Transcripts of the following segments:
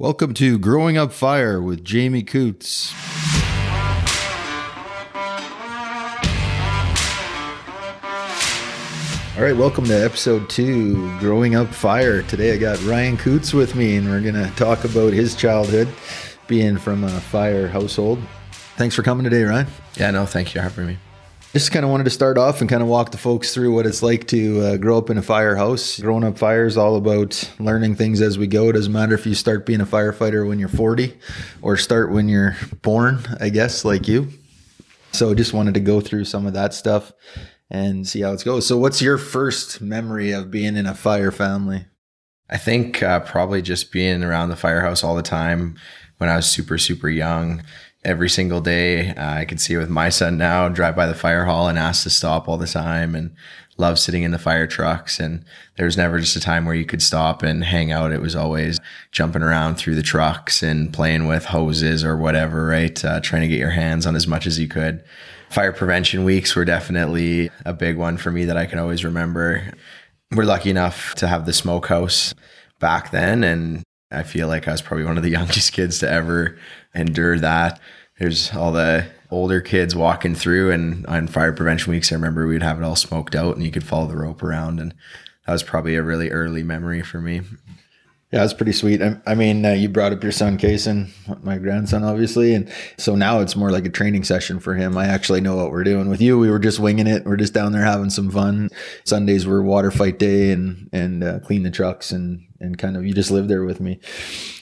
Welcome to Growing Up Fire with Jamie Coots. All right, welcome to episode two, Growing Up Fire. Today I got Ryan Coots with me, and we're going to talk about his childhood being from a fire household. Thanks for coming today, Ryan. Yeah, no, thank you for having me. Just kind of wanted to start off and kind of walk the folks through what it's like to uh, grow up in a firehouse. Growing up fire is all about learning things as we go. It doesn't matter if you start being a firefighter when you're 40 or start when you're born, I guess, like you. So just wanted to go through some of that stuff and see how it goes. So, what's your first memory of being in a fire family? I think uh, probably just being around the firehouse all the time when I was super, super young. Every single day, uh, I can see it with my son now, drive by the fire hall and ask to stop all the time and love sitting in the fire trucks. And there was never just a time where you could stop and hang out. It was always jumping around through the trucks and playing with hoses or whatever, right? Uh, trying to get your hands on as much as you could fire prevention weeks were definitely a big one for me that I can always remember. We're lucky enough to have the smokehouse back then, and I feel like I was probably one of the youngest kids to ever endure that. There's all the older kids walking through, and on fire prevention weeks, I remember we'd have it all smoked out, and you could follow the rope around, and that was probably a really early memory for me. Yeah, it's pretty sweet. I, I mean, uh, you brought up your son, Kason, my grandson, obviously. And so now it's more like a training session for him. I actually know what we're doing. With you, we were just winging it. We're just down there having some fun. Sundays were water fight day and, and uh, clean the trucks and, and kind of, you just lived there with me.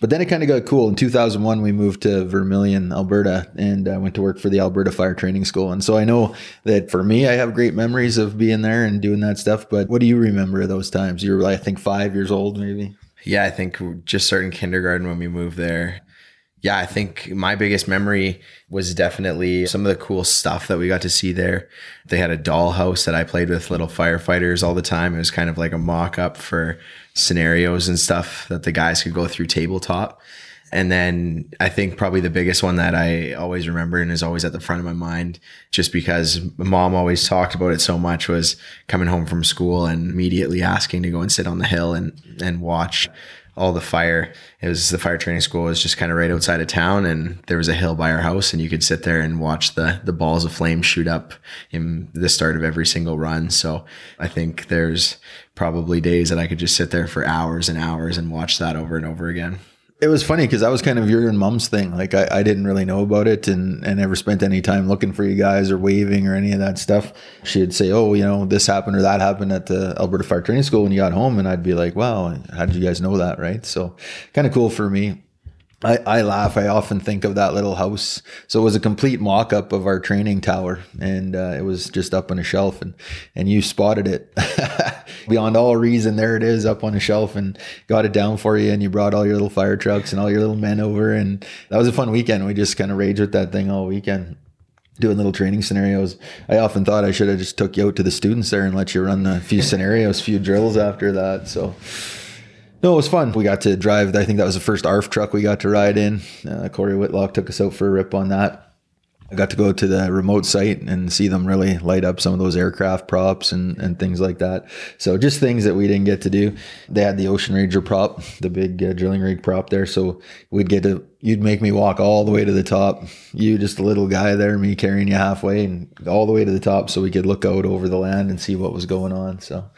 But then it kind of got cool. In 2001, we moved to Vermilion, Alberta, and I went to work for the Alberta Fire Training School. And so I know that for me, I have great memories of being there and doing that stuff. But what do you remember of those times? You were, I think, five years old, maybe? Yeah, I think just starting kindergarten when we moved there. Yeah, I think my biggest memory was definitely some of the cool stuff that we got to see there. They had a dollhouse that I played with little firefighters all the time. It was kind of like a mock up for scenarios and stuff that the guys could go through tabletop. And then I think probably the biggest one that I always remember and is always at the front of my mind, just because mom always talked about it so much, was coming home from school and immediately asking to go and sit on the hill and, and watch all the fire. It was the fire training school was just kind of right outside of town and there was a hill by our house and you could sit there and watch the the balls of flame shoot up in the start of every single run. So I think there's probably days that I could just sit there for hours and hours and watch that over and over again. It was funny because that was kind of your and mom's thing. Like I, I didn't really know about it and, and never spent any time looking for you guys or waving or any of that stuff. She'd say, Oh, you know, this happened or that happened at the Alberta Fire Training School when you got home. And I'd be like, Wow, how did you guys know that? Right. So kind of cool for me. I, I laugh. I often think of that little house. So it was a complete mock up of our training tower, and uh, it was just up on a shelf, and and you spotted it beyond all reason. There it is up on a shelf, and got it down for you, and you brought all your little fire trucks and all your little men over, and that was a fun weekend. We just kind of raged with that thing all weekend doing little training scenarios. I often thought I should have just took you out to the students there and let you run a few scenarios, few drills after that. So no, it was fun. We got to drive. I think that was the first ARF truck we got to ride in. Uh, Corey Whitlock took us out for a rip on that. I got to go to the remote site and see them really light up some of those aircraft props and, and things like that. So just things that we didn't get to do. They had the Ocean Ranger prop, the big uh, drilling rig prop there. So we'd get to, you'd make me walk all the way to the top. You just a little guy there, me carrying you halfway and all the way to the top so we could look out over the land and see what was going on. So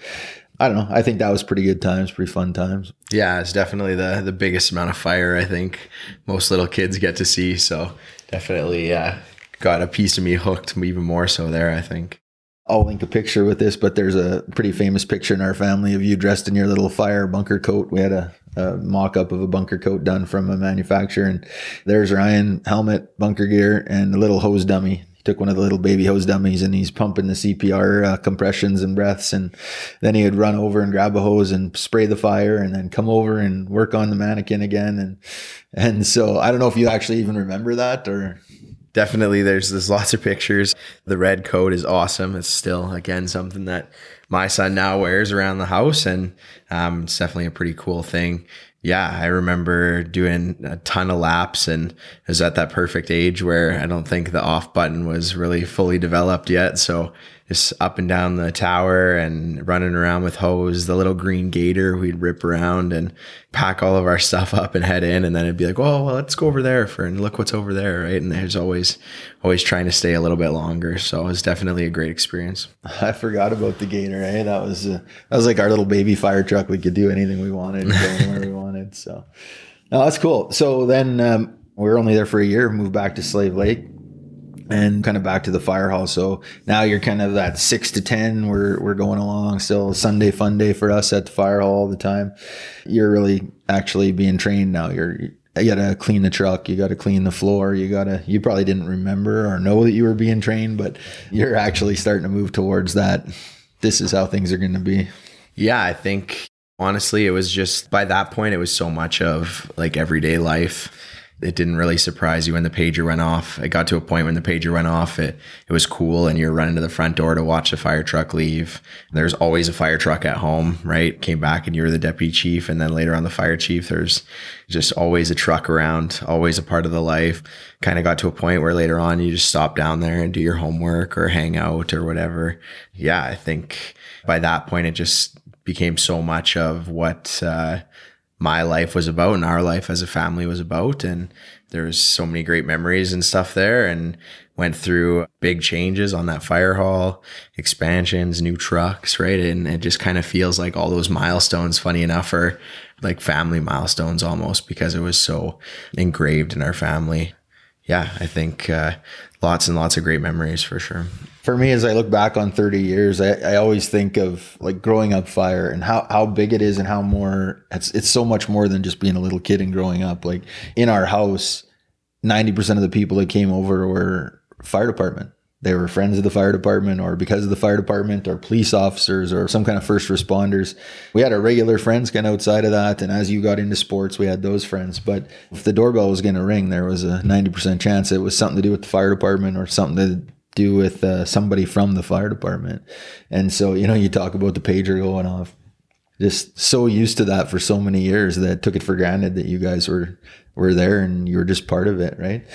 I don't know. I think that was pretty good times, pretty fun times. Yeah, it's definitely the the biggest amount of fire I think most little kids get to see. So definitely, yeah, got a piece of me hooked even more so there. I think. I'll link a picture with this, but there's a pretty famous picture in our family of you dressed in your little fire bunker coat. We had a, a mock up of a bunker coat done from a manufacturer, and there's Ryan helmet, bunker gear, and a little hose dummy he took one of the little baby hose dummies and he's pumping the CPR uh, compressions and breaths. And then he would run over and grab a hose and spray the fire and then come over and work on the mannequin again. And, and so I don't know if you actually even remember that or. Definitely, there's there's lots of pictures. The red coat is awesome. It's still again something that my son now wears around the house, and um, it's definitely a pretty cool thing yeah, I remember doing a ton of laps and was at that perfect age where I don't think the off button was really fully developed yet. So just up and down the tower and running around with hose, the little green gator we'd rip around and pack all of our stuff up and head in. And then it'd be like, oh, well, let's go over there for and look what's over there. Right. And there's always, always trying to stay a little bit longer. So it was definitely a great experience. I forgot about the gator. Eh? That was, uh, that was like our little baby fire truck. We could do anything we wanted, go anywhere we wanted. So no, that's cool. So then um, we were only there for a year, moved back to Slave Lake and kind of back to the fire hall. So now you're kind of that six to 10. We're, we're going along still Sunday fun day for us at the fire hall all the time. You're really actually being trained now. You're, you gotta clean the truck. You gotta clean the floor. You gotta, you probably didn't remember or know that you were being trained, but you're actually starting to move towards that. This is how things are going to be. Yeah. I think honestly, it was just by that point, it was so much of like everyday life it didn't really surprise you when the pager went off. It got to a point when the pager went off, it, it was cool and you're running to the front door to watch a fire truck leave. There's always a fire truck at home, right? Came back and you were the deputy chief and then later on the fire chief, there's just always a truck around, always a part of the life. Kind of got to a point where later on you just stop down there and do your homework or hang out or whatever. Yeah, I think by that point it just became so much of what, uh, my life was about and our life as a family was about. And there was so many great memories and stuff there and went through big changes on that fire hall, expansions, new trucks, right? And it just kind of feels like all those milestones, funny enough, are like family milestones almost because it was so engraved in our family. Yeah, I think uh, lots and lots of great memories for sure for me, as I look back on 30 years, I, I always think of like growing up fire and how, how big it is and how more it's, it's so much more than just being a little kid and growing up. Like in our house, 90% of the people that came over were fire department. They were friends of the fire department or because of the fire department or police officers or some kind of first responders. We had our regular friends kind of outside of that. And as you got into sports, we had those friends. But if the doorbell was going to ring, there was a 90% chance it was something to do with the fire department or something to do with uh, somebody from the fire department. And so, you know, you talk about the pager going off. Just so used to that for so many years that took it for granted that you guys were were there and you were just part of it, right?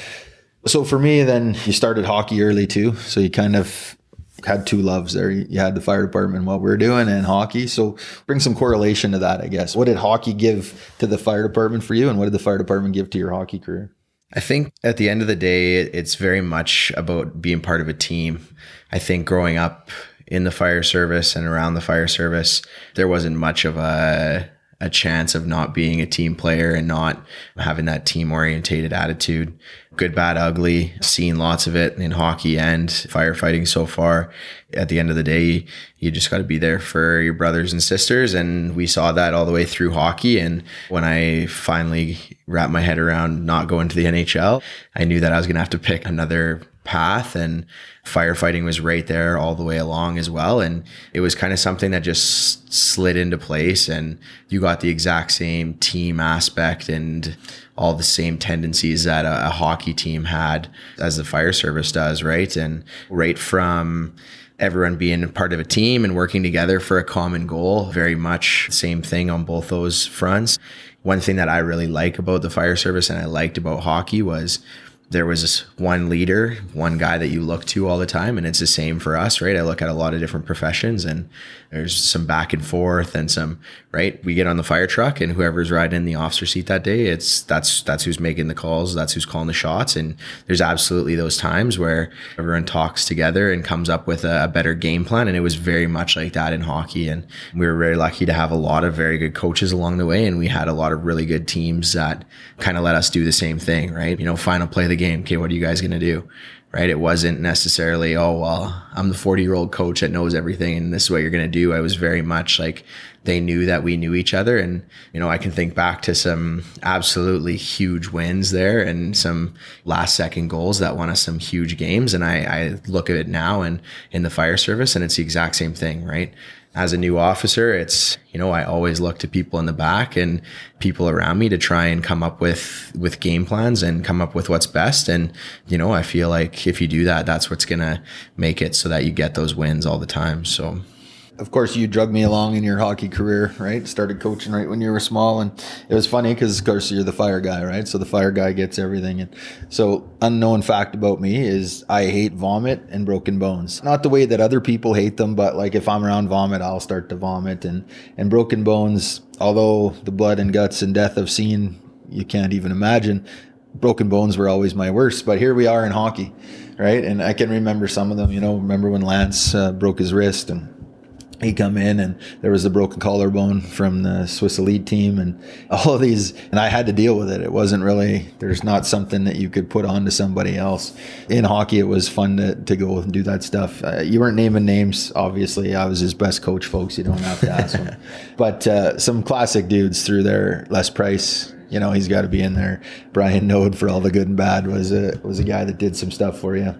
So for me, then you started hockey early too. So you kind of had two loves there. You had the fire department, what we are doing, and hockey. So bring some correlation to that, I guess. What did hockey give to the fire department for you, and what did the fire department give to your hockey career? I think at the end of the day, it's very much about being part of a team. I think growing up in the fire service and around the fire service, there wasn't much of a a chance of not being a team player and not having that team orientated attitude. Good, bad, ugly, seen lots of it in hockey and firefighting so far. At the end of the day, you just got to be there for your brothers and sisters. And we saw that all the way through hockey. And when I finally wrapped my head around not going to the NHL, I knew that I was going to have to pick another path and firefighting was right there all the way along as well. And it was kind of something that just slid into place and you got the exact same team aspect and all the same tendencies that a, a hockey team had as the fire service does right? And right from everyone being part of a team and working together for a common goal very much same thing on both those fronts. One thing that I really like about the fire service and I liked about hockey was there was this one leader, one guy that you look to all the time. And it's the same for us, right? I look at a lot of different professions and there's some back and forth and some, right? We get on the fire truck and whoever's riding in the officer seat that day, it's that's that's who's making the calls, that's who's calling the shots. And there's absolutely those times where everyone talks together and comes up with a, a better game plan. And it was very much like that in hockey. And we were very lucky to have a lot of very good coaches along the way. And we had a lot of really good teams that kind of let us do the same thing, right? You know, final play the the game. Okay, what are you guys going to do? Right. It wasn't necessarily, oh, well, I'm the 40 year old coach that knows everything and this is what you're going to do. I was very much like they knew that we knew each other. And, you know, I can think back to some absolutely huge wins there and some last second goals that won us some huge games. And I, I look at it now and in the fire service and it's the exact same thing, right? As a new officer, it's, you know, I always look to people in the back and people around me to try and come up with, with game plans and come up with what's best. And, you know, I feel like if you do that, that's what's going to make it so that you get those wins all the time. So of course, you drug me along in your hockey career, right? Started coaching right when you were small, and it was funny because, of course, you're the fire guy, right? So the fire guy gets everything. And so, unknown fact about me is I hate vomit and broken bones. Not the way that other people hate them, but like if I'm around vomit, I'll start to vomit. And and broken bones, although the blood and guts and death I've seen, you can't even imagine. Broken bones were always my worst, but here we are in hockey, right? And I can remember some of them. You know, remember when Lance uh, broke his wrist and he come in and there was a broken collarbone from the Swiss elite team and all of these and I had to deal with it. It wasn't really there's not something that you could put on to somebody else. In hockey it was fun to, to go and do that stuff. Uh, you weren't naming names obviously. I was his best coach folks. You don't have to ask him. but uh, some classic dudes through there. Les Price, you know, he's got to be in there. Brian Node for all the good and bad was a was a guy that did some stuff for you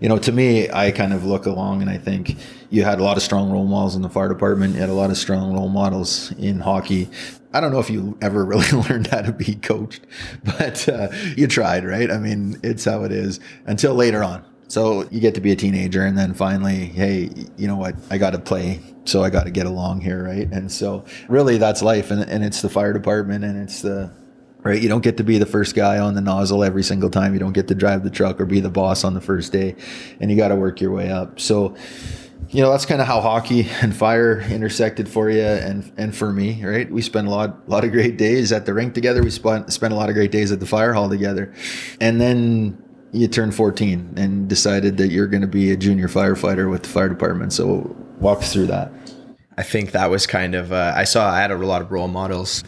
you know, to me, I kind of look along and I think you had a lot of strong role models in the fire department. You had a lot of strong role models in hockey. I don't know if you ever really learned how to be coached, but uh, you tried, right? I mean, it's how it is until later on. So you get to be a teenager, and then finally, hey, you know what? I got to play, so I got to get along here, right? And so, really, that's life, and, and it's the fire department, and it's the right? You don't get to be the first guy on the nozzle every single time. You don't get to drive the truck or be the boss on the first day, and you got to work your way up. So, you know, that's kind of how hockey and fire intersected for you and and for me, right? We spent a lot lot of great days at the rink together. We spent spent a lot of great days at the fire hall together, and then you turned 14 and decided that you're going to be a junior firefighter with the fire department. So walk through that. I think that was kind of uh, I saw I had a lot of role models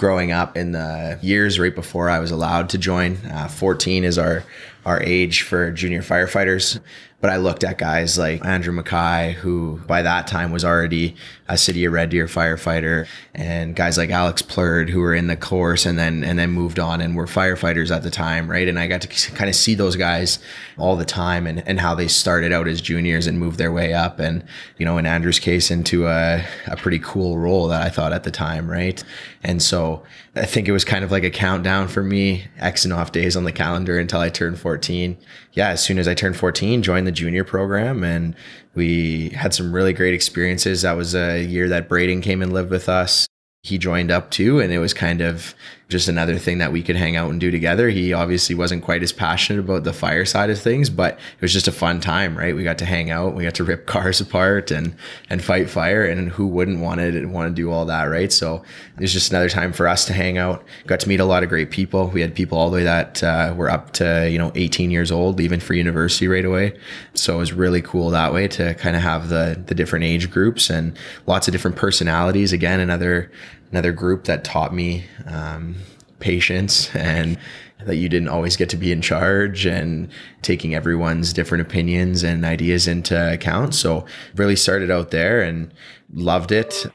growing up in the years right before I was allowed to join. Uh, 14 is our our age for junior firefighters. But I looked at guys like Andrew Mackay, who by that time was already a City of Red Deer firefighter, and guys like Alex Plurd, who were in the course and then and then moved on and were firefighters at the time, right? And I got to kind of see those guys all the time and, and how they started out as juniors and moved their way up, and you know, in Andrew's case, into a, a pretty cool role that I thought at the time, right? And so I think it was kind of like a countdown for me, X and off days on the calendar until I turned 14. Yeah, as soon as I turned 14, joined the junior program and we had some really great experiences. That was a year that Braden came and lived with us. He joined up too, and it was kind of just another thing that we could hang out and do together. He obviously wasn't quite as passionate about the fire side of things, but it was just a fun time, right? We got to hang out, we got to rip cars apart and and fight fire, and who wouldn't want to want to do all that, right? So it was just another time for us to hang out. Got to meet a lot of great people. We had people all the way that uh, were up to you know 18 years old, leaving for university right away. So it was really cool that way to kind of have the the different age groups and lots of different personalities. Again, another another group that taught me um, patience and that you didn't always get to be in charge and taking everyone's different opinions and ideas into account. So really started out there and loved it.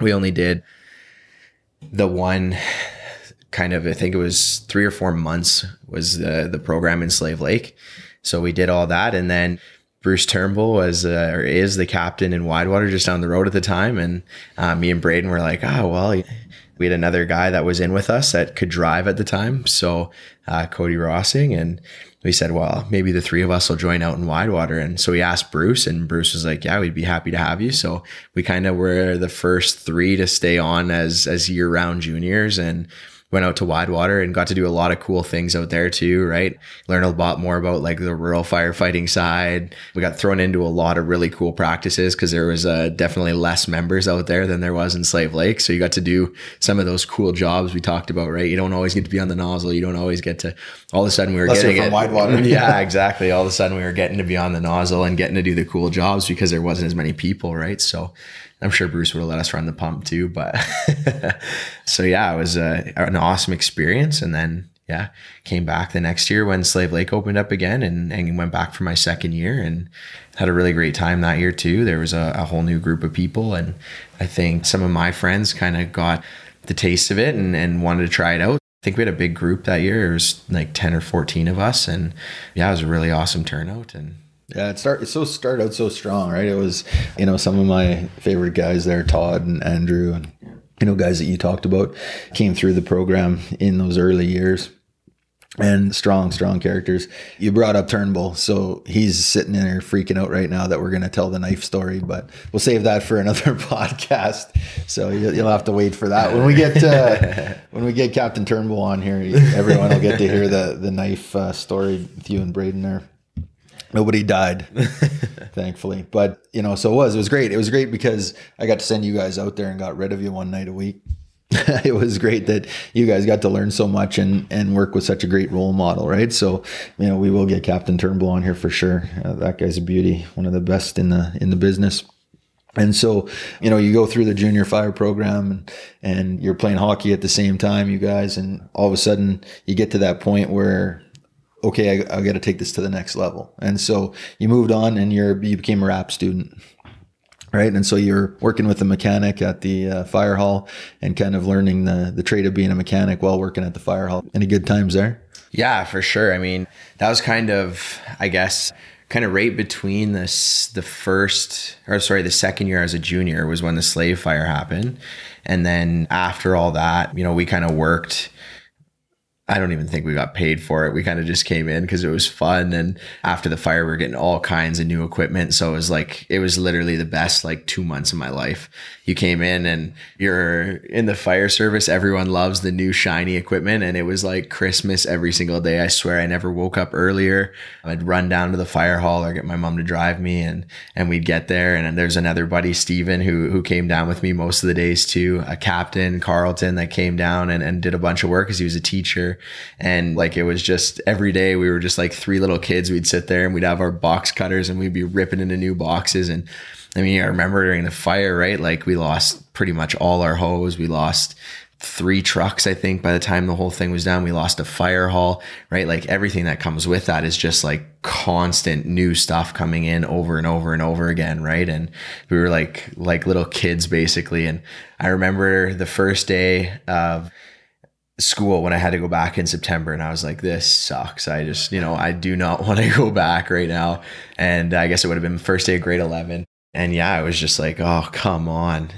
We only did the one kind of I think it was three or four months was the the program in Slave Lake. So we did all that and then Bruce Turnbull was uh, or is the captain in Widewater just down the road at the time, and uh, me and Braden were like, oh well, we had another guy that was in with us that could drive at the time, so uh, Cody Rossing, and we said, well, maybe the three of us will join out in Widewater, and so we asked Bruce, and Bruce was like, yeah, we'd be happy to have you. So we kind of were the first three to stay on as as year round juniors, and went out to Widewater and got to do a lot of cool things out there too, right? Learn a lot more about like the rural firefighting side. We got thrown into a lot of really cool practices because there was uh, definitely less members out there than there was in Slave Lake. So you got to do some of those cool jobs we talked about, right? You don't always get to be on the nozzle. You don't always get to, all of a sudden we were Unless getting from it. Widewater. yeah, exactly. All of a sudden we were getting to be on the nozzle and getting to do the cool jobs because there wasn't as many people, right? So I'm sure Bruce would have let us run the pump too. But so yeah, it was a, an awesome experience. And then yeah, came back the next year when Slave Lake opened up again and, and went back for my second year and had a really great time that year too. There was a, a whole new group of people. And I think some of my friends kind of got the taste of it and, and wanted to try it out. I think we had a big group that year. It was like 10 or 14 of us. And yeah, it was a really awesome turnout. And yeah, it start it so started out so strong, right? It was, you know, some of my favorite guys there, Todd and Andrew and you know, guys that you talked about came through the program in those early years. and strong, strong characters. You brought up Turnbull, so he's sitting in there freaking out right now that we're going to tell the knife story, but we'll save that for another podcast. So you'll have to wait for that. When we get uh, when we get Captain Turnbull on here, everyone will get to hear the the knife uh, story with you and Braden there. Nobody died, thankfully. But you know, so it was. It was great. It was great because I got to send you guys out there and got rid of you one night a week. it was great that you guys got to learn so much and and work with such a great role model, right? So, you know, we will get Captain Turnbull on here for sure. Uh, that guy's a beauty, one of the best in the in the business. And so, you know, you go through the junior fire program and, and you're playing hockey at the same time, you guys, and all of a sudden you get to that point where, okay, I, I got to take this to the next level. And so you moved on and you're, you became a RAP student right? And so you're working with a mechanic at the uh, fire hall and kind of learning the the trade of being a mechanic while working at the fire hall. Any good times there? Yeah, for sure. I mean, that was kind of, I guess, kind of right between this the first or sorry, the second year as a junior was when the slave fire happened. And then after all that, you know, we kind of worked I don't even think we got paid for it. We kind of just came in because it was fun. And after the fire, we are getting all kinds of new equipment. So it was like, it was literally the best like two months of my life. You came in and you're in the fire service. Everyone loves the new shiny equipment. And it was like Christmas every single day. I swear I never woke up earlier. I'd run down to the fire hall or get my mom to drive me and, and we'd get there. And there's another buddy, Steven, who, who came down with me most of the days too. A captain, Carlton, that came down and, and did a bunch of work because he was a teacher. And like it was just every day we were just like three little kids. We'd sit there and we'd have our box cutters and we'd be ripping into new boxes. And I mean, I remember during the fire, right? Like we lost pretty much all our hose. We lost three trucks, I think, by the time the whole thing was done. We lost a fire hall, right? Like everything that comes with that is just like constant new stuff coming in over and over and over again, right? And we were like like little kids basically. And I remember the first day of school when I had to go back in September and I was like, this sucks. I just, you know, I do not want to go back right now. And I guess it would have been first day of grade 11. And yeah, I was just like, oh, come on.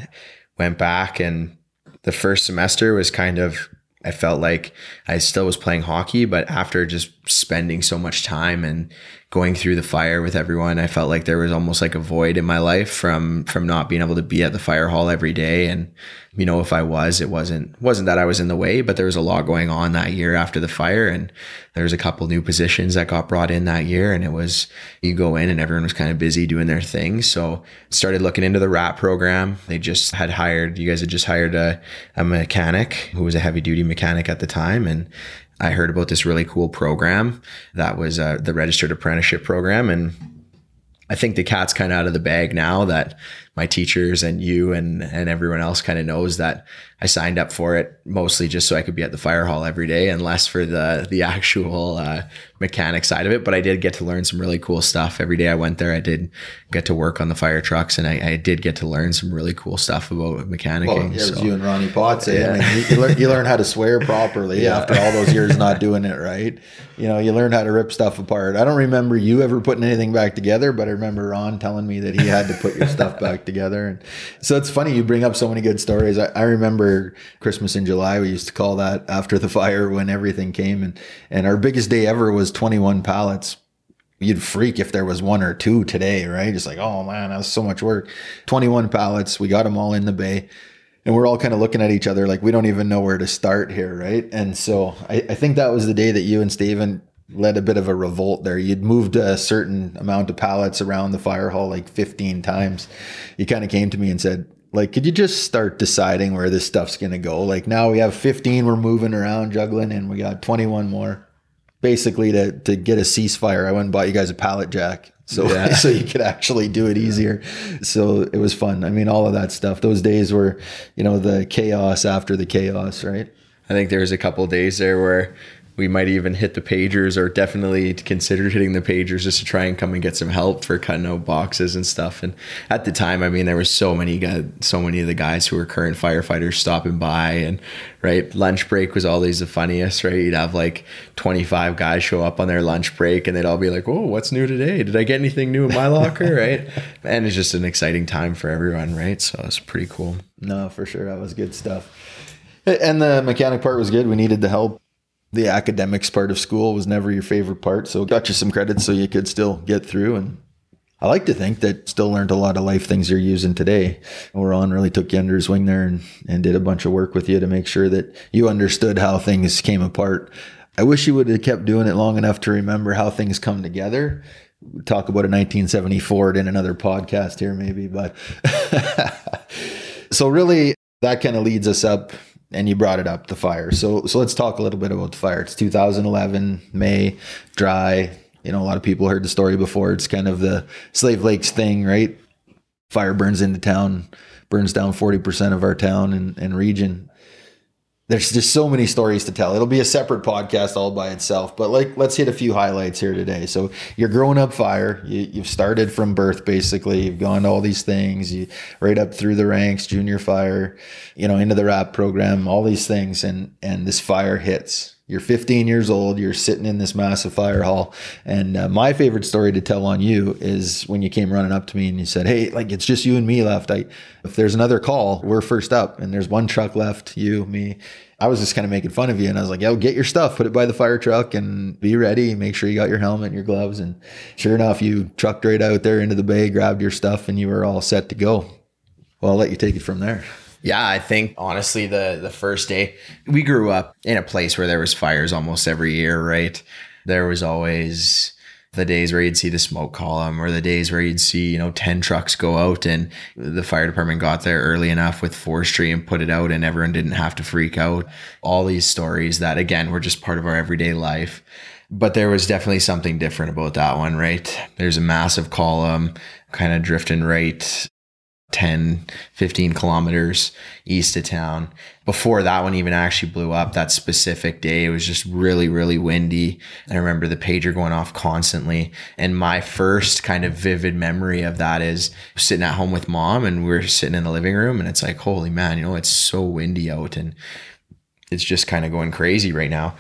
Went back and the first semester was kind of, I felt like I still was playing hockey, but after just spending so much time and going through the fire with everyone, I felt like there was almost like a void in my life from from not being able to be at the fire hall every day and you know, if I was, it wasn't wasn't that I was in the way, but there was a lot going on that year after the fire, and there was a couple new positions that got brought in that year, and it was you go in and everyone was kind of busy doing their thing. So started looking into the RAP program. They just had hired you guys had just hired a, a mechanic who was a heavy duty mechanic at the time, and I heard about this really cool program that was uh, the registered apprenticeship program, and I think the cat's kind of out of the bag now that my teachers and you and and everyone else kind of knows that I signed up for it mostly just so I could be at the fire hall every day and less for the the actual uh, mechanic side of it. But I did get to learn some really cool stuff every day I went there. I did get to work on the fire trucks and I, I did get to learn some really cool stuff about mechanicking. Well, yeah, so. you and Ronnie Potts. Eh? Yeah. I mean, you, you, learn, you learn how to swear properly yeah. after all those years not doing it right. You know, you learn how to rip stuff apart. I don't remember you ever putting anything back together, but I remember Ron telling me that he had to put your stuff back together. And so it's funny you bring up so many good stories. I, I remember Christmas in July. We used to call that after the fire when everything came, and and our biggest day ever was 21 pallets. You'd freak if there was one or two today, right? Just like, oh man, that was so much work. 21 pallets. We got them all in the bay and we're all kind of looking at each other like we don't even know where to start here, right? And so I, I, think that was the day that you and Steven led a bit of a revolt there. You'd moved a certain amount of pallets around the fire hall like 15 times. You kind of came to me and said, like, could you just start deciding where this stuff's going to go? Like, now we have 15 we're moving around, juggling, and we got 21 more. Basically, to, to get a ceasefire, I went and bought you guys a pallet jack. So, yeah. so you could actually do it easier. So it was fun. I mean, all of that stuff. Those days were, you know, the chaos after the chaos, right? I think there was a couple days there where we might even hit the pagers or definitely consider hitting the pagers just to try and come and get some help for cutting out boxes and stuff. And at the time, I mean, there was so many guys, so many of the guys who were current firefighters stopping by and right. Lunch break was always the funniest, right? You'd have like 25 guys show up on their lunch break and they'd all be like, Oh, what's new today? Did I get anything new in my locker? right. And it's just an exciting time for everyone. Right. So it's pretty cool. No, for sure. That was good stuff. And the mechanic part was good. We needed the help the academics part of school was never your favorite part. So got you some credits so you could still get through. And I like to think that still learned a lot of life things you're using today. Ron really took you under his wing there and, and did a bunch of work with you to make sure that you understood how things came apart. I wish you would have kept doing it long enough to remember how things come together. We'll talk about a 1970 Ford in another podcast here, maybe. But so really, that kind of leads us up and you brought it up the fire. So so let's talk a little bit about the fire. It's 2011 may dry. You know a lot of people heard the story before. It's kind of the Slave Lake's thing right? Fire burns into town burns down 40% of our town and, and region there's just so many stories to tell. It'll be a separate podcast all by itself, but like let's hit a few highlights here today. So you're growing up fire. You, have started from birth basically. You've gone to all these things. You right up through the ranks, junior fire, you know, into the RAP program, all these things, and and this fire hits you're 15 years old, you're sitting in this massive fire hall. And uh, my favorite story to tell on you is when you came running up to me and you said, Hey, like it's just you and me left. I, if there's another call, we're first up and there's one truck left, you, me. I was just kind of making fun of you. And I was like, Yo, get your stuff, put it by the fire truck and be ready. Make sure you got your helmet and your gloves. And sure enough, you trucked right out there into the bay, grabbed your stuff, and you were all set to go. Well, I'll let you take it from there. Yeah, I think honestly the the first day we grew up in a place where there was fires almost every year, right? There was always the days where you'd see the smoke column or the days where you'd see, you know, 10 trucks go out and the fire department got there early enough with forestry and put it out and everyone didn't have to freak out. All these stories that again were just part of our everyday life. But there was definitely something different about that one, right? There's a massive column kind of drifting right 10, 15 kilometers east of town. Before that one even actually blew up, that specific day, it was just really, really windy. And I remember the pager going off constantly. And my first kind of vivid memory of that is sitting at home with mom and we are sitting in the living room and it's like, holy man, you know, it's so windy out and it's just kind of going crazy right now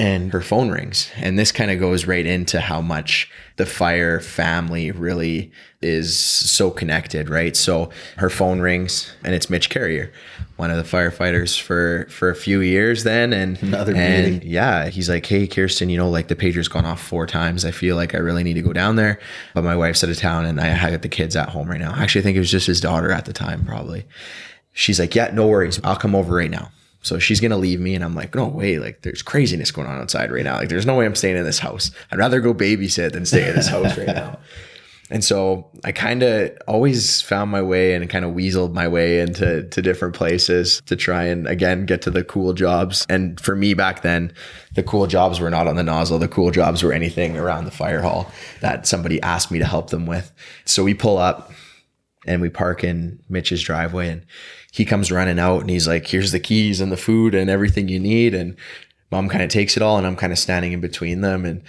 and her phone rings. And this kind of goes right into how much the fire family really is so connected, right? So her phone rings and it's Mitch Carrier, one of the firefighters for for a few years then and another and meeting. yeah, he's like, "Hey Kirsten, you know, like the pager's gone off four times. I feel like I really need to go down there, but my wife's out of town and I have the kids at home right now." Actually, I think it was just his daughter at the time probably. She's like, "Yeah, no worries. I'll come over right now." So she's gonna leave me, and I'm like, no way, like there's craziness going on outside right now. Like there's no way I'm staying in this house. I'd rather go babysit than stay in this house right now. And so I kind of always found my way and kind of weaseled my way into to different places to try and again get to the cool jobs. And for me back then, the cool jobs were not on the nozzle. The cool jobs were anything around the fire hall that somebody asked me to help them with. So we pull up and we park in Mitch's driveway and he comes running out and he's like, here's the keys and the food and everything you need. And mom kind of takes it all and I'm kind of standing in between them. And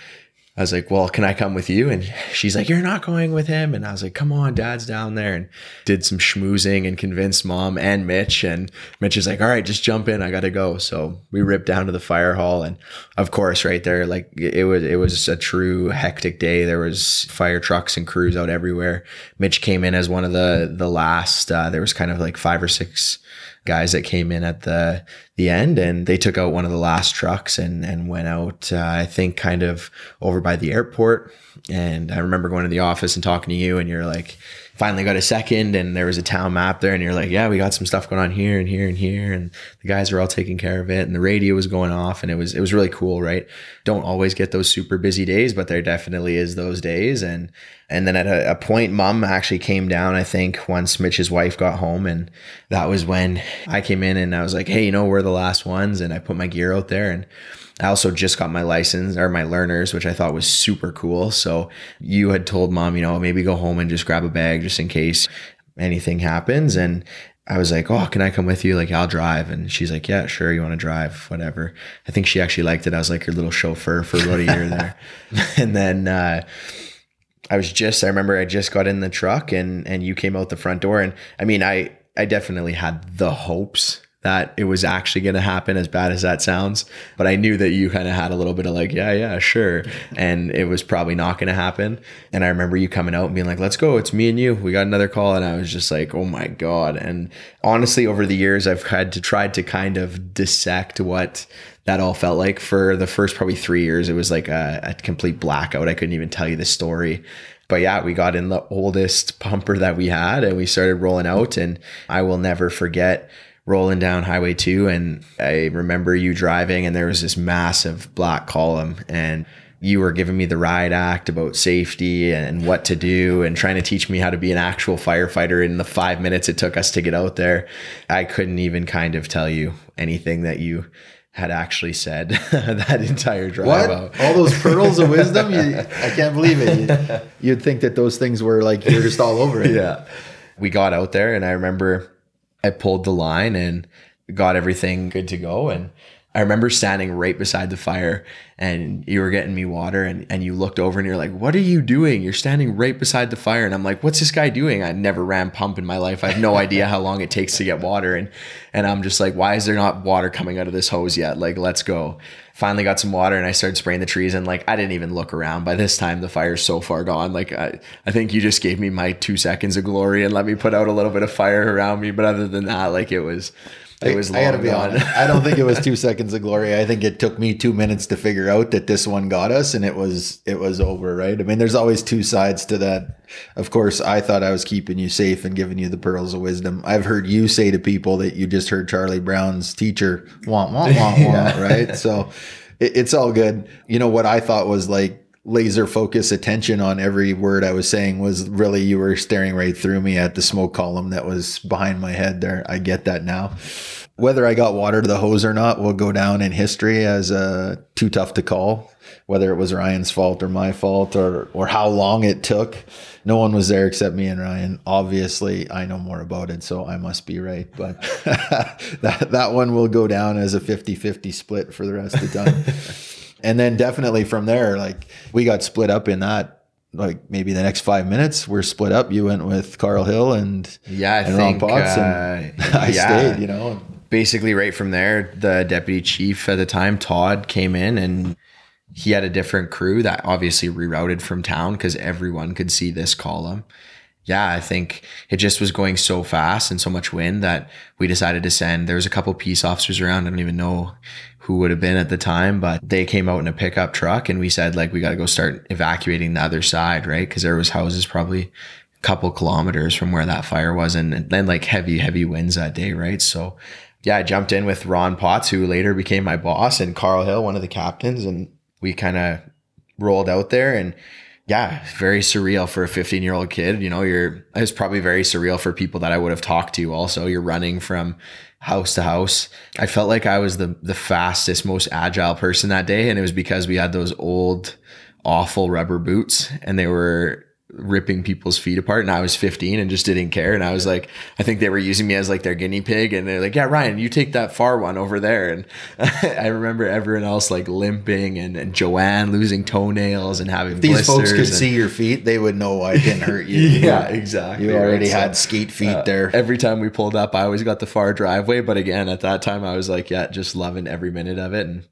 I was like, well, can I come with you? And she's like, you're not going with him. And I was like, come on, dad's down there and did some schmoozing and convinced mom and Mitch. And Mitch is like, all right, just jump in. I got to go. So we ripped down to the fire hall. And of course, right there, like it was, it was a true hectic day. There was fire trucks and crews out everywhere. Mitch came in as one of the, the last, uh, there was kind of like five or six guys that came in at the the end and they took out one of the last trucks and and went out uh, I think kind of over by the airport. And I remember going to the office and talking to you and you're like finally got a second and there was a town map there and you're like yeah we got some stuff going on here and here and here and the guys were all taking care of it and the radio was going off and it was it was really cool right? Don't always get those super busy days but there definitely is those days and and then at a, a point mom actually came down i think once mitch's wife got home and that was when i came in and i was like hey you know we're the last ones and i put my gear out there and I also just got my license or my learners, which I thought was super cool. So you had told mom, you know, maybe go home and just grab a bag just in case anything happens. And I was like, oh, can I come with you? Like, I'll drive. And she's like, yeah, sure. You want to drive, whatever. I think she actually liked it. I was like her little chauffeur for about a year there. and then, uh, I was just, I remember I just got in the truck and, and you came out the front door. And I mean, I, I definitely had the hopes that it was actually going to happen as bad as that sounds but i knew that you kind of had a little bit of like yeah yeah sure and it was probably not going to happen and i remember you coming out and being like let's go it's me and you we got another call and i was just like oh my god and honestly over the years i've had to try to kind of dissect what that all felt like. For the first probably three years, it was like a, a complete blackout. I couldn't even tell you the story. But yeah, we got in the oldest pumper that we had and we started rolling out. And I will never forget rolling down Highway 2. And I remember you driving, and there was this massive black column. And you were giving me the riot act about safety and what to do and trying to teach me how to be an actual firefighter in the five minutes it took us to get out there. I couldn't even kind of tell you anything that you had actually said that entire drive what? out. All those pearls of wisdom? You, I can't believe it. You, would think that those things were like you're just all over it. Yeah. We got out there and I remember I pulled the line and got everything good to go. And I remember standing right beside the fire and you were getting me water and, and you looked over and you're like, what are you doing? You're standing right beside the fire. And I'm like, what's this guy doing? I never ran pump in my life. I have no idea how long it takes to get water. And, and I'm just like, why is there not water coming out of this hose yet? Like, let's go. Finally got some water and I started spraying the trees and like, I didn't even look around. By this time, the fire's so far gone. Like, I, I think you just gave me my two seconds of glory and let me put out a little bit of fire around me. But other than that, like it was, it was I, I gotta be gone. honest. I don't think it was two seconds of glory. I think it took me two minutes to figure out that this one got us, and it was it was over. Right? I mean, there's always two sides to that. Of course, I thought I was keeping you safe and giving you the pearls of wisdom. I've heard you say to people that you just heard Charlie Brown's teacher want want want want. Right? So it, it's all good. You know what I thought was like laser focus attention on every word I was saying was really you were staring right through me at the smoke column that was behind my head there. I get that now. Whether I got water to the hose or not will go down in history as uh, too tough to call. Whether it was Ryan's fault or my fault or or how long it took, no one was there except me and Ryan. Obviously, I know more about it, so I must be right. But that that one will go down as a 50-50 split for the rest of the time. and then definitely from there, like we got split up in that. Like maybe the next five minutes, we're split up. You went with Carl Hill and yeah, I and think, Ron Potts, uh, and I yeah. stayed. You know, basically right from there, the deputy chief at the time, Todd, came in and he had a different crew that obviously rerouted from town because everyone could see this column. Yeah, I think it just was going so fast and so much wind that we decided to send. There was a couple peace officers around. I don't even know who would have been at the time, but they came out in a pickup truck and we said like we got to go start evacuating the other side, right? Because there was houses probably a couple kilometers from where that fire was, and then like heavy, heavy winds that day, right? So yeah, I jumped in with Ron Potts, who later became my boss, and Carl Hill, one of the captains, and we kind of rolled out there and yeah, very surreal for a 15 year old kid. You know, you're, it's probably very surreal for people that I would have talked to also. You're running from house to house. I felt like I was the the fastest, most agile person that day, and it was because we had those old, awful rubber boots, and they were ripping people's feet apart and I was 15 and just didn't care and I was like I think they were using me as like their guinea pig and they're like yeah Ryan you take that far one over there and I remember everyone else like limping and, and Joanne losing toenails and having if these folks could and, see your feet they would know I didn't hurt you yeah exactly you already right? had so, skate feet uh, there every time we pulled up I always got the far driveway but again at that time I was like yeah just loving every minute of it and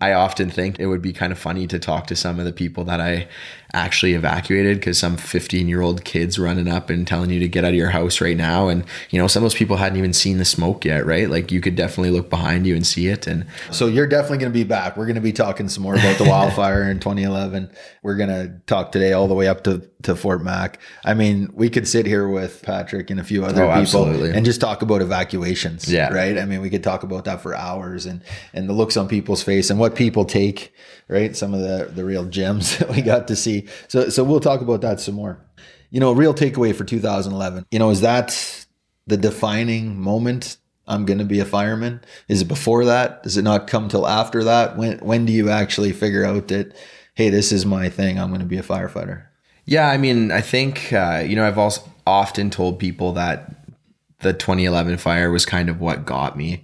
I often think it would be kind of funny to talk to some of the people that I actually evacuated because some 15 year old kids running up and telling you to get out of your house right now. And, you know, some of those people hadn't even seen the smoke yet, right? Like you could definitely look behind you and see it. And so you're definitely going to be back. We're going to be talking some more about the wildfire in 2011. We're going to talk today all the way up to, to Fort Mac. I mean, we could sit here with Patrick and a few other oh, people absolutely. and just talk about evacuations. Yeah. Right. I mean, we could talk about that for hours and, and the looks on people's face and what people take right? Some of the the real gems that we got to see. So so we'll talk about that some more. You know, a real takeaway for 2011. You know, is that the defining moment? I'm going to be a fireman. Is it before that? Does it not come till after that? When when do you actually figure out that hey, this is my thing. I'm going to be a firefighter. Yeah, I mean, I think uh, you know I've also often told people that the 2011 fire was kind of what got me.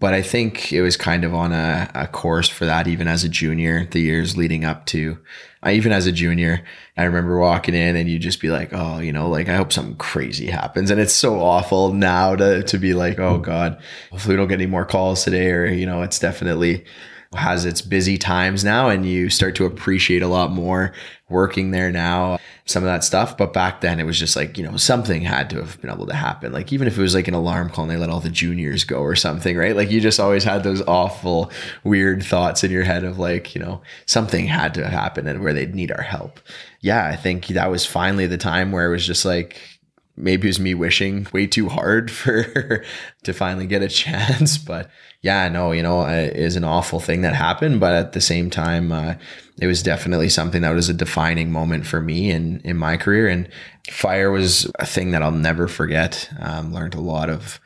But I think it was kind of on a, a course for that, even as a junior, the years leading up to, I, even as a junior, I remember walking in and you'd just be like, oh, you know, like I hope something crazy happens. And it's so awful now to, to be like, oh God, hopefully we don't get any more calls today. Or, you know, it's definitely has its busy times now and you start to appreciate a lot more working there now, some of that stuff. But back then it was just like, you know, something had to have been able to happen. Like even if it was like an alarm call and they let all the juniors go or something, right? Like you just always had those awful, weird thoughts in your head of like, you know, something had to happen and where they'd need our help. Yeah, I think that was finally the time where it was just like, maybe it was me wishing way too hard for to finally get a chance but yeah no you know it is an awful thing that happened but at the same time uh, it was definitely something that was a defining moment for me in in my career. And fire was a thing that i'll never forget. Um, learned a lot of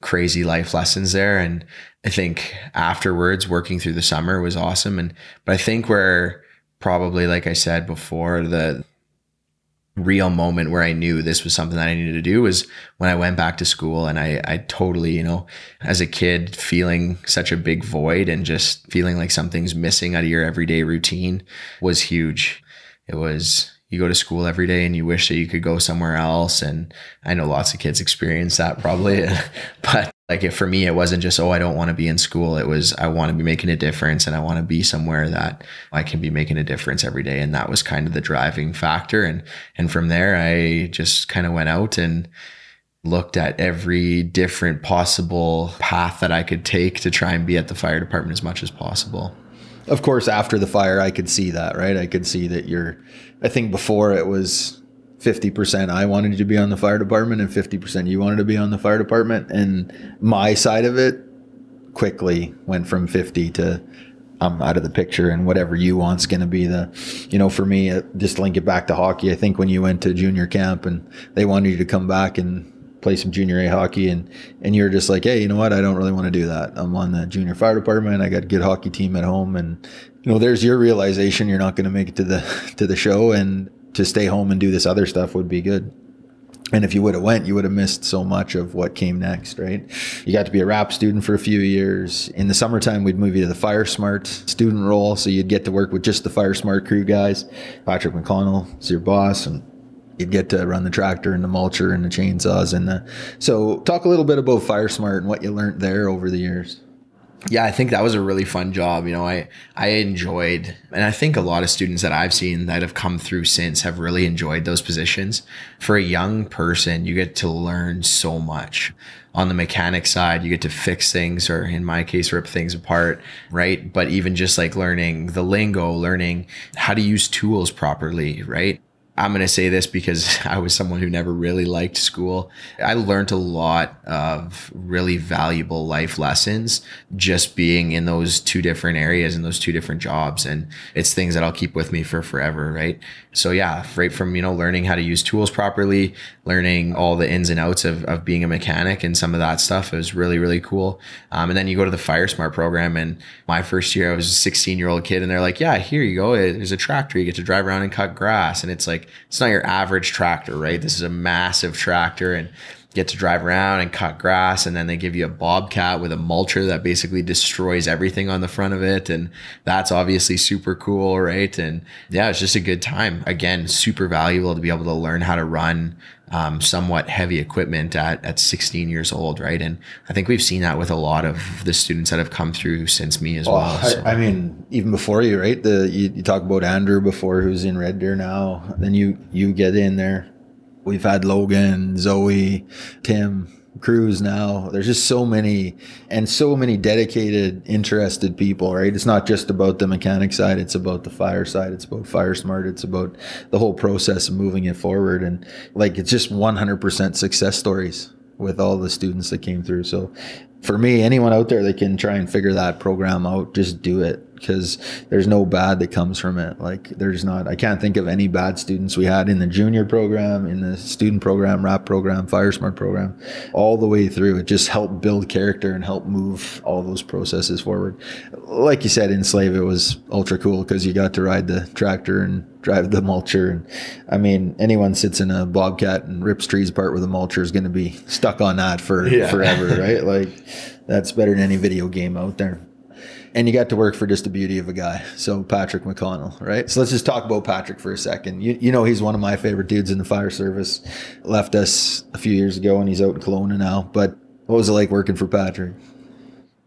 crazy life lessons there. And i think afterwards working through the summer was awesome. And but i think where probably like i said before the real moment where I knew this was something that I needed to do was when I went back to school and I, I totally, you know, as a kid feeling such a big void and just feeling like something's missing out of your everyday routine was huge. It was, you go to school every day and you wish that you could go somewhere else. And I know lots of kids experience that probably, but like for me it wasn't just oh i don't want to be in school. It was i want to be making a difference and i want to be somewhere that i can be making a difference every day. And that was kind of the driving factor. And and from there i just kind of went out and looked at every different possible path that i could take to try and be at the fire department as much as possible. Of course after the fire i could see that right? I could see that you're i think before it was 50% I wanted to be on the fire department and 50% you wanted to be on the fire department. And my side of it quickly went from 50 to I'm out of the picture and whatever you want's going to be the, you know, for me, uh, just link it back to hockey. I think when you went to junior camp and they wanted you to come back and play some junior A hockey and, and you're just like, Hey, you know what? I don't really want to do that. I'm on the junior fire department. I got a good hockey team at home and, you know, there's your realization you're not going to make it to the, to the show. And to stay home and do this other stuff would be good. And if you would have went, you would have missed so much of what came next, right? You got to be a RAP student for a few years. In the summertime, we'd move you to the Fire Smart student role, so you'd get to work with just the Fire Smart crew guys. Patrick McConnell is your boss, and you'd get to run the tractor and the mulcher and the chainsaws and the. So, talk a little bit about Fire Smart and what you learned there over the years yeah, I think that was a really fun job. You know, I I enjoyed, and I think a lot of students that I've seen that have come through since have really enjoyed those positions. For a young person, you get to learn so much. On the mechanic side, you get to fix things, or in my case, rip things apart, right? But even just like learning the lingo, learning how to use tools properly, right? I'm going to say this because I was someone who never really liked school. I learned a lot of really valuable life lessons just being in those two different areas and those two different jobs. And it's things that I'll keep with me for forever. Right. So yeah, right from, you know, learning how to use tools properly, learning all the ins and outs of, of being a mechanic and some of that stuff. It was really, really cool. Um, and then you go to the Fire Smart program. And my first year, I was a 16 year old kid and they're like, yeah, here you go. There's a tractor. You get to drive around and cut grass. And it's like, it's not your average tractor, right? This is a massive tractor and get to drive around and cut grass and then they give you a bobcat with a mulcher that basically destroys everything on the front of it and that's obviously super cool right and yeah it's just a good time again super valuable to be able to learn how to run um, somewhat heavy equipment at, at 16 years old right? And i think we've seen that with a lot of the students that have come through since me as well, well so. I, I, mean even before you right? The you, you talk about andrew before who's in Red Deer now. Then you you get in there. We've had Logan, Zoe, Tim, Cruz now. There's just so many and so many dedicated, interested people, right? It's not just about the mechanic side, it's about the fire side, it's about fire smart, it's about the whole process of moving it forward. And like it's just 100% success stories with all the students that came through. So for me, anyone out there that can try and figure that program out, just do it because there's no bad that comes from it. Like there's not, I can't think of any bad students we had in the junior program, in the student program, RAP program, fire smart program, all the way through. It just helped build character and help move all those processes forward. Like you said, in Slave, it was ultra cool because you got to ride the tractor and drive the mulcher. And I mean, anyone sits in a bobcat and rips trees apart with a mulcher is going to be stuck on that for yeah. forever, right? Like that's better than any video game out there and you got to work for just the beauty of a guy. So Patrick McConnell, right? So let's just talk about Patrick for a second. You, you know, he's one of my favorite dudes in the fire service. Left us a few years ago and he's out in Kelowna now. But what was it like working for Patrick?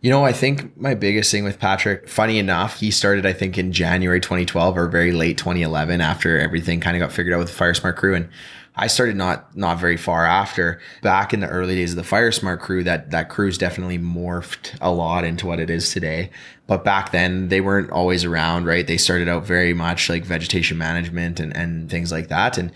You know, I think my biggest thing with Patrick, funny enough, he started, I think, in January 2012 or very late 2011 after everything kind of got figured out with the FireSmart crew. And I started not not very far after. Back in the early days of the FireSmart crew, that that crew's definitely morphed a lot into what it is today. But back then they weren't always around, right? They started out very much like vegetation management and, and things like that. And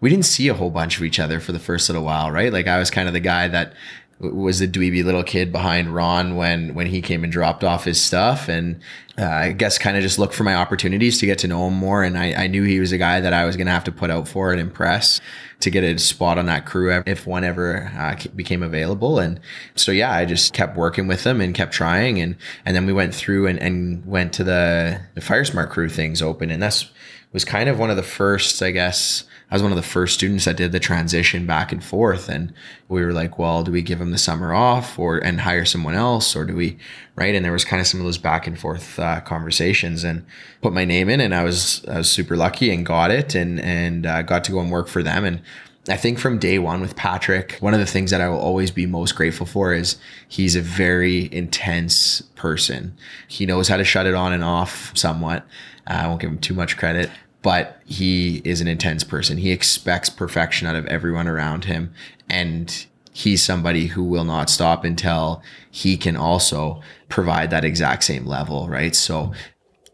we didn't see a whole bunch of each other for the first little while, right? Like I was kind of the guy that was the dweeby little kid behind Ron when when he came and dropped off his stuff, and uh, I guess kind of just looked for my opportunities to get to know him more. And I, I knew he was a guy that I was going to have to put out for and impress to get a spot on that crew if one ever uh, became available. And so yeah, I just kept working with him and kept trying, and and then we went through and, and went to the the Fire Smart crew things open, and that's was kind of one of the first, I guess I was one of the first students that did the transition back and forth. And we were like, well, do we give him the summer off or, and hire someone else? Or do we, right? And there was kind of some of those back and forth uh, conversations and put my name in and I was, I was super lucky and got it and, and uh, got to go and work for them. And I think from day one with Patrick, one of the things that I will always be most grateful for is he's a very intense person. He knows how to shut it on and off somewhat. I won't give him too much credit, but he is an intense person. He expects perfection out of everyone around him. And he's somebody who will not stop until he can also provide that exact same level, right? So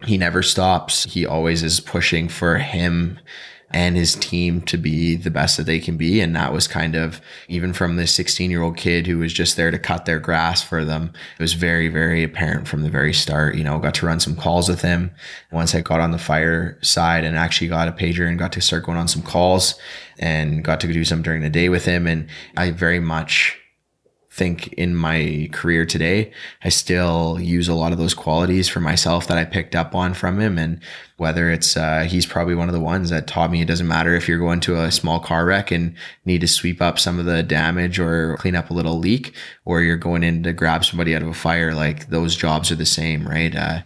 he never stops. He always is pushing for him and his team to be the best that they can be. And that was kind of even from this 16 year old kid who was just there to cut their grass for them. It was very, very apparent from the very start. You know, got to run some calls with him. Once I got on the fire side and actually got a pager and got to start going on some calls and got to do some during the day with him. And I very much think in my career today, I still use a lot of those qualities for myself that I picked up on from him. And whether it's, uh, he's probably one of the ones that taught me it doesn't matter if you're going to a small car wreck and need to sweep up some of the damage or clean up a little leak, or you're going in to grab somebody out of a fire, like those jobs are the same, right? Uh,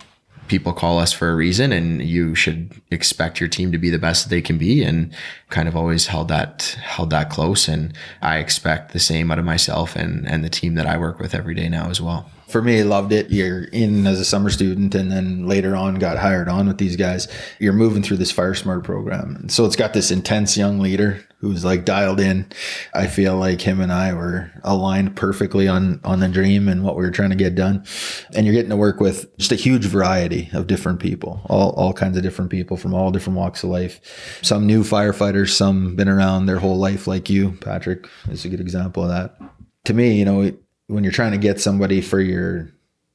people call us for a reason and you should expect your team to be the best that they can be and kind of always held that held that close and I expect the same out of myself and and the team that I work with every day now as well for me, loved it. You're in as a summer student and then later on got hired on with these guys. You're moving through this Fire Smart program. So it's got this intense young leader who's like dialed in. I feel like him and I were aligned perfectly on, on the dream and what we were trying to get done. And you're getting to work with just a huge variety of different people, all, all kinds of different people from all different walks of life. Some new firefighters, some been around their whole life like you. Patrick is a good example of that. To me, you know, when you're trying to get somebody for your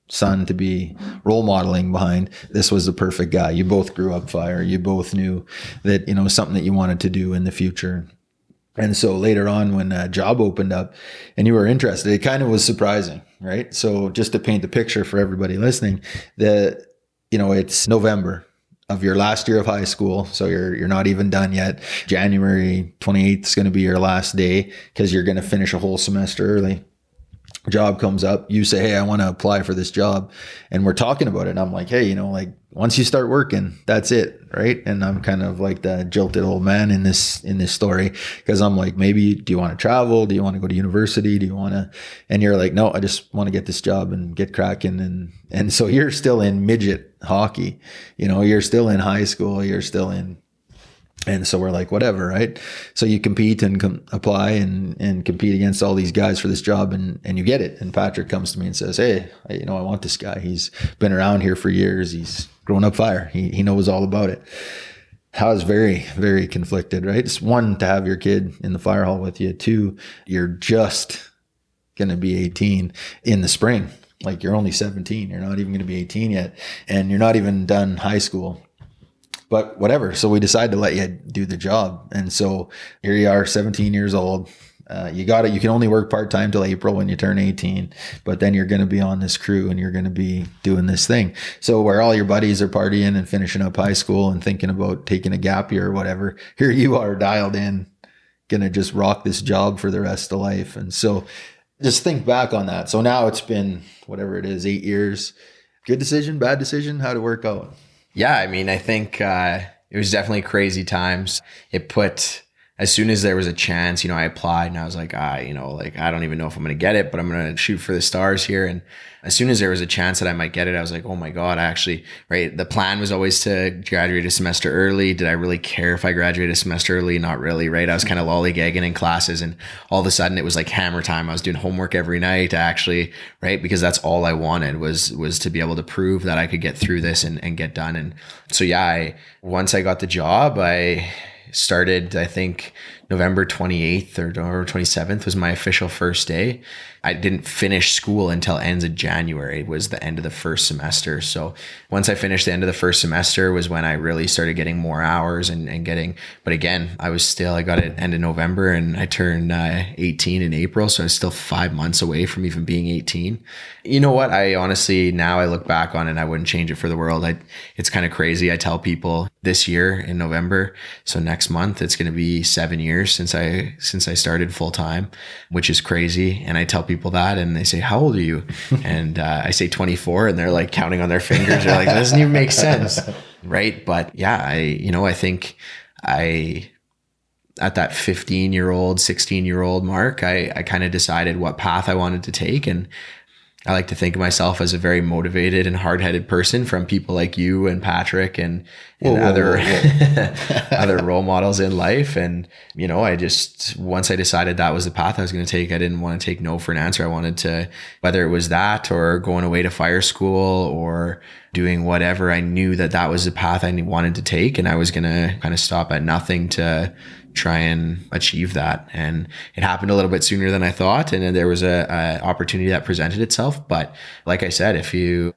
son to be role modeling behind this was the perfect guy you both grew up fire you both knew that you know something that you wanted to do in the future and so later on when a job opened up and you were interested it kind of was surprising right so just to paint the picture for everybody listening that you know it's november of your last year of high school. So you're you're not even done yet. January 28th is going to be your last day because you're going to finish a whole semester early job comes up, you say, Hey, I want to apply for this job. And we're talking about it. And I'm like, Hey, you know, like once you start working, that's it. Right. And I'm kind of like the jilted old man in this, in this story. Cause I'm like, maybe do you want to travel? Do you want to go to university? Do you want to, and you're like, no, I just want to get this job and get cracking. And, and so you're still in midget hockey, you know, you're still in high school. You're still in and so we're like, whatever, right? So you compete and com- apply and, and compete against all these guys for this job and, and you get it. And Patrick comes to me and says, Hey, you know, I want this guy. He's been around here for years. He's grown up fire. He, he knows all about it. I was very, very conflicted, right? It's one to have your kid in the fire hall with you. Two, you're just going to be 18 in the spring. Like you're only 17. You're not even going to be 18 yet. And you're not even done high school but whatever. So we decided to let you do the job. And so here you are, 17 years old. Uh, you got it. You can only work part time till April when you turn 18, but then you're going to be on this crew and you're going to be doing this thing. So where all your buddies are partying and finishing up high school and thinking about taking a gap year or whatever, here you are dialed in, going to just rock this job for the rest of life. And so just think back on that. So now it's been whatever it is, eight years. Good decision, bad decision, how to work out? Yeah, I mean, I think uh, it was definitely crazy times. It put as soon as there was a chance, you know, I applied and I was like, ah, you know, like I don't even know if I'm going to get it, but I'm going to shoot for the stars here. And as soon as there was a chance that I might get it, I was like, oh my God, I actually, right. The plan was always to graduate a semester early. Did I really care if I graduated a semester early? Not really, right. I was kind of lollygagging in classes and all of a sudden it was like hammer time. I was doing homework every night actually, right. Because that's all I wanted was, was to be able to prove that I could get through this and, and get done. And so, yeah, I, once I got the job, I, started, I think November 28th or November 27th was my official first day. I didn't finish school until ends of January was the end of the first semester. So once I finished the end of the first semester was when I really started getting more hours and, and getting, but again, I was still, I got it end of November and I turned uh, 18 in April. So I was still five months away from even being 18. You know what? I honestly, now I look back on it and I wouldn't change it for the world. I, it's kind of crazy. I tell people this year in November. So next month, it's going to be seven years since I, since I started full time, which is crazy. And I tell people people that and they say, How old are you? and uh, I say 24 and they're like counting on their fingers. They're like, That doesn't even make sense. Right. But yeah, I, you know, I think I, at that 15 year old, 16 year old mark, I, I kind of decided what path I wanted to take. And I like to think of myself as a very motivated and hard headed person from people like you and Patrick and, and whoa, other, whoa, whoa. other role models in life. And, you know, I just, once I decided that was the path I was going to take, I didn't want to take no for an answer. I wanted to, whether it was that or going away to fire school or doing whatever, I knew that that was the path I wanted to take. And I was going to kind of stop at nothing to, try and achieve that. And it happened a little bit sooner than I thought. And there was a, a opportunity that presented itself. But like I said, if you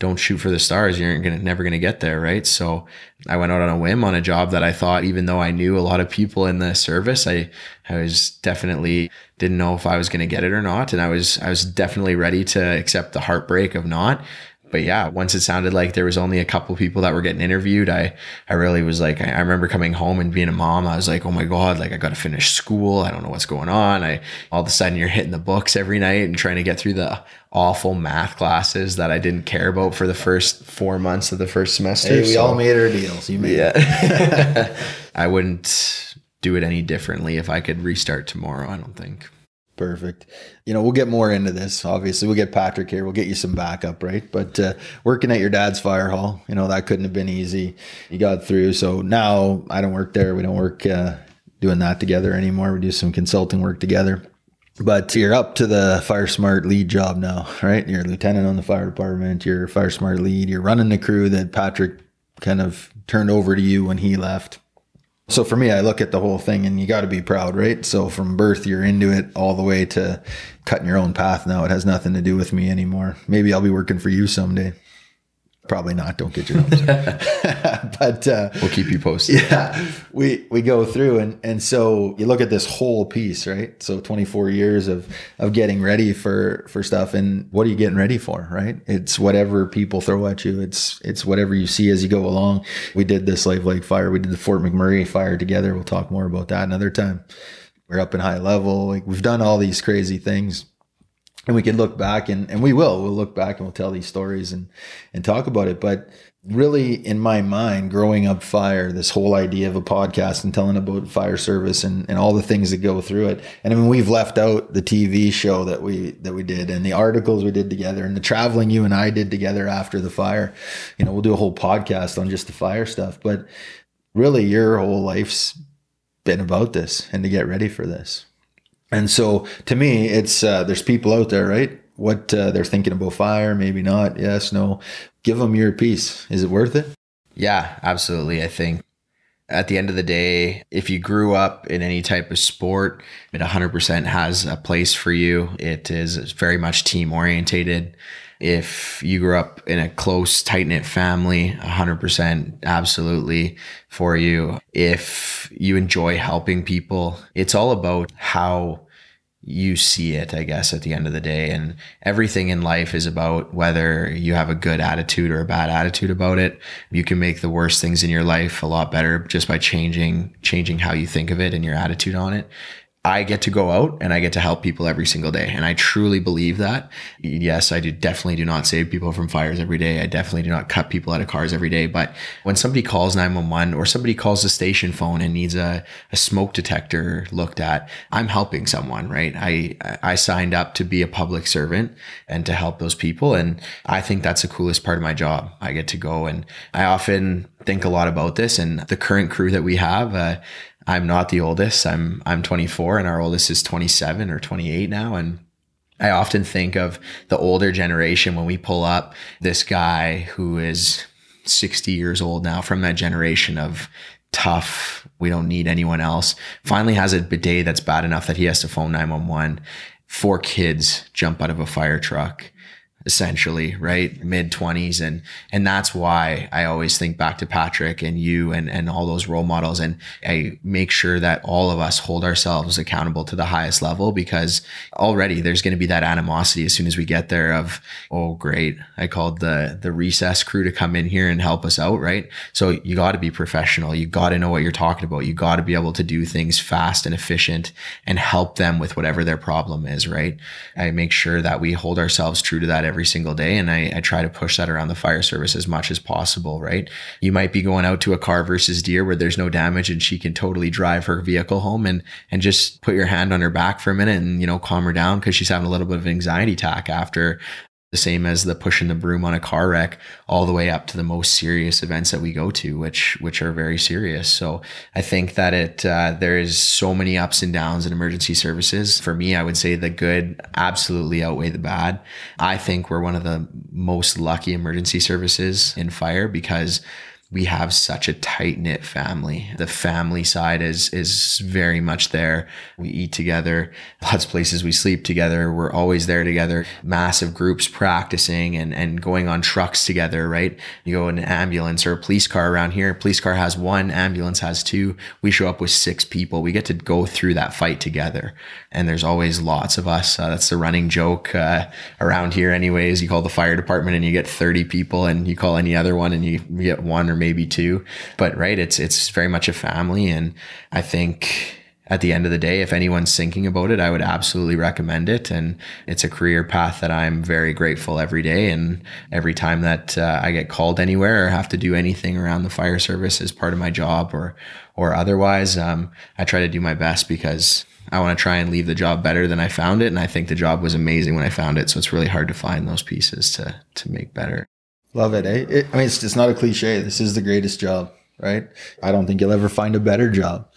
don't shoot for the stars, you're gonna never gonna get there, right? So I went out on a whim on a job that I thought, even though I knew a lot of people in the service, I I was definitely didn't know if I was gonna get it or not, and I was I was definitely ready to accept the heartbreak of not but yeah, once it sounded like there was only a couple people that were getting interviewed, I, I really was like, I, I remember coming home and being a mom. I was like, oh my God, like I got to finish school. I don't know what's going on. I, all of a sudden you're hitting the books every night and trying to get through the awful math classes that I didn't care about for the first four months of the first semester. Hey, we so, all made our deals. You made yeah. I wouldn't do it any differently if I could restart tomorrow. I don't think. Perfect. You know, we'll get more into this. Obviously, we'll get Patrick here. We'll get you some backup, right? But uh, working at your dad's fire hall, you know, that couldn't have been easy. You got through. So now I don't work there. We don't work uh, doing that together anymore. We do some consulting work together. But you're up to the Fire Smart lead job now, right? You're a lieutenant on the fire department. You're Fire Smart lead. You're running the crew that Patrick kind of turned over to you when he left. So for me, I look at the whole thing and you got to be proud, right? So from birth, you're into it all the way to cutting your own path now. It has nothing to do with me anymore. Maybe I'll be working for you someday. Probably not. Don't get your hopes. Up. but uh, we'll keep you posted. Yeah, we we go through and and so you look at this whole piece, right? So 24 years of of getting ready for for stuff, and what are you getting ready for, right? It's whatever people throw at you. It's it's whatever you see as you go along. We did this Slave Lake fire. We did the Fort McMurray fire together. We'll talk more about that another time. We're up in High Level. Like we've done all these crazy things and we can look back and, and we will we'll look back and we'll tell these stories and and talk about it. But really in my mind growing up fire this whole idea of a podcast and telling about fire service and, and all the things that go through it. And i mean we've left out the tv show that we that we did and the articles we did together and the traveling you and i did together after the fire. You know we'll do a whole podcast on just the fire stuff. But really your whole life's been about this and to get ready for this and so to me, it's uh, there's people out there, right? What uh, they're thinking about fire, maybe not. Yes, no. Give them your piece. Is it worth it? Yeah, absolutely. I think at the end of the day, if you grew up in any type of sport, it 100% has a place for you. It is very much team orientated. If you grew up in a close, tight knit family, 100% absolutely for you. If you enjoy helping people, it's all about how you see it, I guess, at the end of the day. And everything in life is about whether you have a good attitude or a bad attitude about it. You can make the worst things in your life a lot better just by changing, changing how you think of it and your attitude on it. I get to go out and I get to help people every single day. And I truly believe that. Yes, I do definitely do not save people from fires every day. I definitely do not cut people out of cars every day. But when somebody calls 911 or somebody calls the station phone and needs a, a smoke detector looked at, I'm helping someone, right? I, I signed up to be a public servant and to help those people. And I think that's the coolest part of my job. I get to go and I often think a lot about this and the current crew that we have. Uh, I'm not the oldest. I'm I'm 24 and our oldest is 27 or 28 now and I often think of the older generation when we pull up this guy who is 60 years old now from that generation of tough, we don't need anyone else. Finally has a bidet that's bad enough that he has to phone 911. Four kids jump out of a fire truck essentially, right? Mid 20s. And, and that's why I always think back to Patrick and you and, and all those role models. And I make sure that all of us hold ourselves accountable to the highest level because already there's going to be that animosity as soon as we get there of, oh, great. I called the, the recess crew to come in here and help us out, right? So you got to be professional. You got to know what you're talking about. You got to be able to do things fast and efficient and help them with whatever their problem is, right? I make sure that we hold ourselves true to that every single day. And I, I, try to push that around the fire service as much as possible, right? You might be going out to a car versus deer where there's no damage and she can totally drive her vehicle home and, and just put your hand on her back for a minute and, you know, calm her down because she's having a little bit of anxiety attack after the same as the pushing the broom on a car wreck all the way up to the most serious events that we go to which which are very serious. So i think that it uh, there is so many ups and downs in emergency services. For me i would say the good absolutely outweigh the bad. I think we're one of the most lucky emergency services in fire because we have such a tight knit family. The family side is is very much there. We eat together. Lots of places we sleep together. We're always there together. Massive groups practicing and and going on trucks together. Right? You go in an ambulance or a police car around here. Police car has one. Ambulance has two. We show up with six people. We get to go through that fight together. And there's always lots of us. Uh, that's the running joke uh, around here. Anyways, you call the fire department and you get 30 people, and you call any other one and you get one or maybe two. But right, it's it's very much a family, and I think at the end of the day, if anyone's thinking about it, I would absolutely recommend it. And it's a career path that I'm very grateful every day. And every time that uh, I get called anywhere or have to do anything around the fire service as part of my job or, or otherwise, um, I try to do my best because I want to try and leave the job better than I found it. And I think the job was amazing when I found it. So it's really hard to find those pieces to, to make better. Love it, eh? It, I mean, it's, it's not a cliche. This is the greatest job, right? I don't think you'll ever find a better job.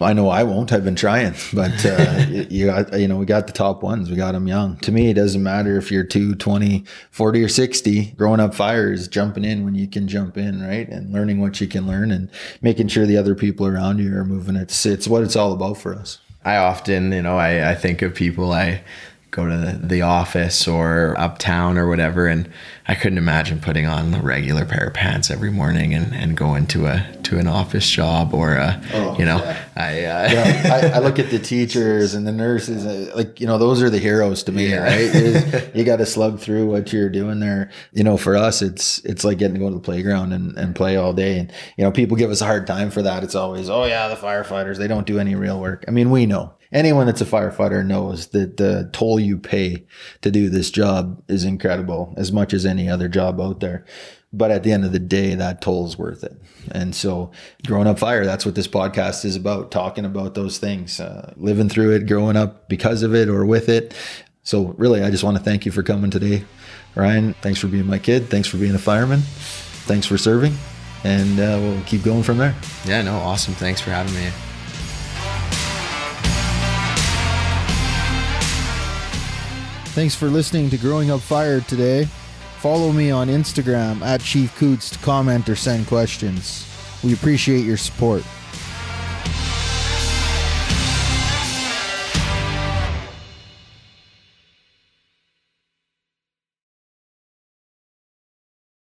I know I won't. I've been trying, but uh, you got, you know, we got the top ones. We got them young. To me, it doesn't matter if you're 2, 20, 40 or 60. Growing up fire is jumping in when you can jump in, right? And learning what you can learn and making sure the other people around you are moving. It's, it's what it's all about for us. I often, you know, I, I think of people I go to the, the office or uptown or whatever, and I couldn't imagine putting on a regular pair of pants every morning and, and going to a to an office job or a, oh, you know, yeah. I, uh, yeah, I, I look at the teachers and the nurses, uh, like you know, those are the heroes to me, yeah. right? you got to slug through what you're doing there. You know, for us, it's it's like getting to go to the playground and, and play all day, and you know, people give us a hard time for that. It's always, oh yeah, the firefighters, they don't do any real work. I mean, we know anyone that's a firefighter knows that the toll you pay to do this job is incredible as much as any other job out there. But at the end of the day, that toll is worth it. And so, growing up fire, that's what this podcast is about talking about those things, uh, living through it, growing up because of it or with it. So, really, I just want to thank you for coming today. Ryan, thanks for being my kid. Thanks for being a fireman. Thanks for serving. And uh, we'll keep going from there. Yeah, no, awesome. Thanks for having me. Thanks for listening to Growing Up Fire today. Follow me on Instagram at Chief Coutts to comment or send questions. We appreciate your support.